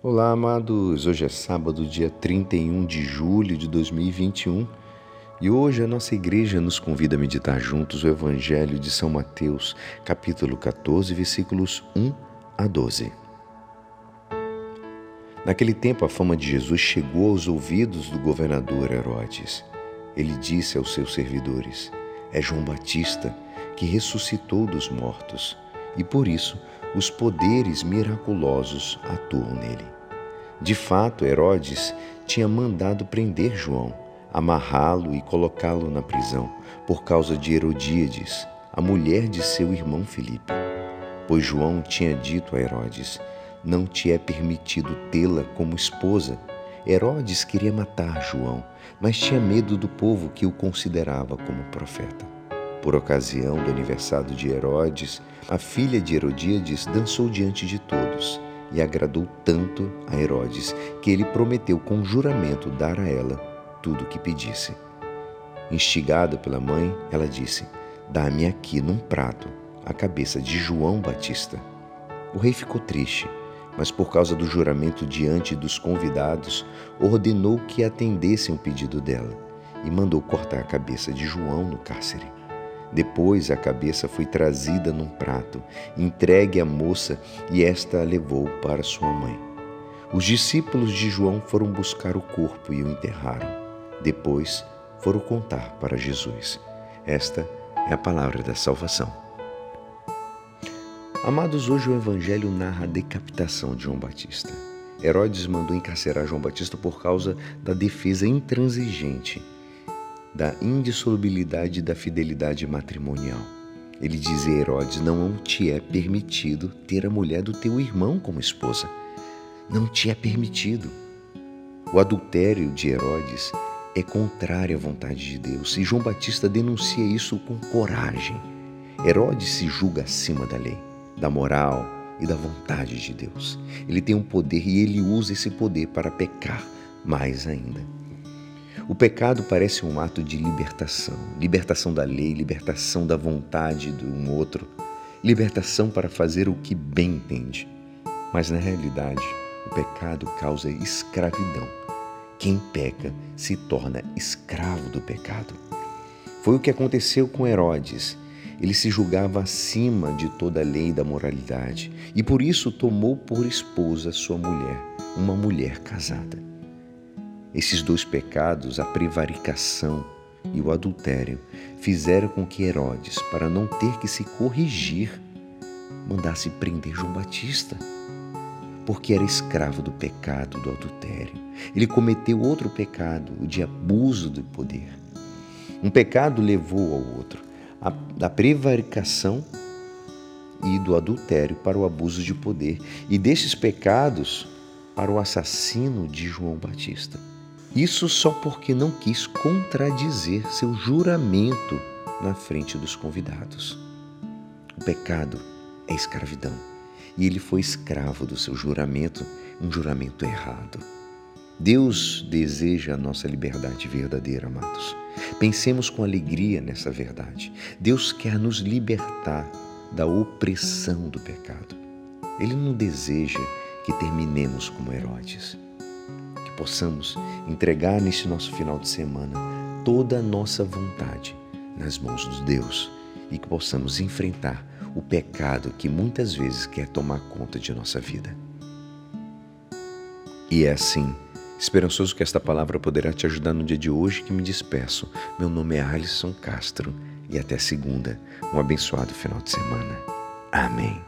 Olá, amados. Hoje é sábado, dia 31 de julho de 2021 e hoje a nossa igreja nos convida a meditar juntos o Evangelho de São Mateus, capítulo 14, versículos 1 a 12. Naquele tempo, a fama de Jesus chegou aos ouvidos do governador Herodes. Ele disse aos seus servidores: É João Batista que ressuscitou dos mortos, e por isso os poderes miraculosos atuam nele. De fato, Herodes tinha mandado prender João, amarrá-lo e colocá-lo na prisão, por causa de Herodíades, a mulher de seu irmão Filipe. Pois João tinha dito a Herodes: Não te é permitido tê-la como esposa. Herodes queria matar João, mas tinha medo do povo que o considerava como profeta. Por ocasião do aniversário de Herodes, a filha de Herodíades dançou diante de todos e agradou tanto a Herodes que ele prometeu com juramento dar a ela tudo o que pedisse. Instigada pela mãe, ela disse: Dá-me aqui num prato a cabeça de João Batista. O rei ficou triste, mas por causa do juramento diante dos convidados, ordenou que atendessem o pedido dela e mandou cortar a cabeça de João no cárcere. Depois a cabeça foi trazida num prato, entregue à moça e esta a levou para sua mãe. Os discípulos de João foram buscar o corpo e o enterraram. Depois foram contar para Jesus. Esta é a palavra da salvação. Amados, hoje o Evangelho narra a decapitação de João Batista. Herodes mandou encarcerar João Batista por causa da defesa intransigente da indissolubilidade da fidelidade matrimonial. Ele diz a Herodes: Não te é permitido ter a mulher do teu irmão como esposa. Não te é permitido. O adultério de Herodes é contrário à vontade de Deus e João Batista denuncia isso com coragem. Herodes se julga acima da lei, da moral e da vontade de Deus. Ele tem um poder e ele usa esse poder para pecar mais ainda. O pecado parece um ato de libertação, libertação da lei, libertação da vontade de um outro, libertação para fazer o que bem entende. Mas na realidade, o pecado causa escravidão. Quem peca se torna escravo do pecado. Foi o que aconteceu com Herodes. Ele se julgava acima de toda a lei da moralidade e por isso tomou por esposa sua mulher, uma mulher casada. Esses dois pecados, a prevaricação e o adultério, fizeram com que Herodes, para não ter que se corrigir, mandasse prender João Batista, porque era escravo do pecado do adultério. Ele cometeu outro pecado, o de abuso do poder. Um pecado levou ao outro, a, da prevaricação e do adultério para o abuso de poder, e desses pecados para o assassino de João Batista. Isso só porque não quis contradizer seu juramento na frente dos convidados. O pecado é escravidão e ele foi escravo do seu juramento, um juramento errado. Deus deseja a nossa liberdade verdadeira, amados. Pensemos com alegria nessa verdade. Deus quer nos libertar da opressão do pecado. Ele não deseja que terminemos como Herodes possamos entregar neste nosso final de semana toda a nossa vontade nas mãos de Deus e que possamos enfrentar o pecado que muitas vezes quer tomar conta de nossa vida. E é assim, esperançoso que esta palavra poderá te ajudar no dia de hoje que me despeço. Meu nome é Alisson Castro e até segunda. Um abençoado final de semana. Amém.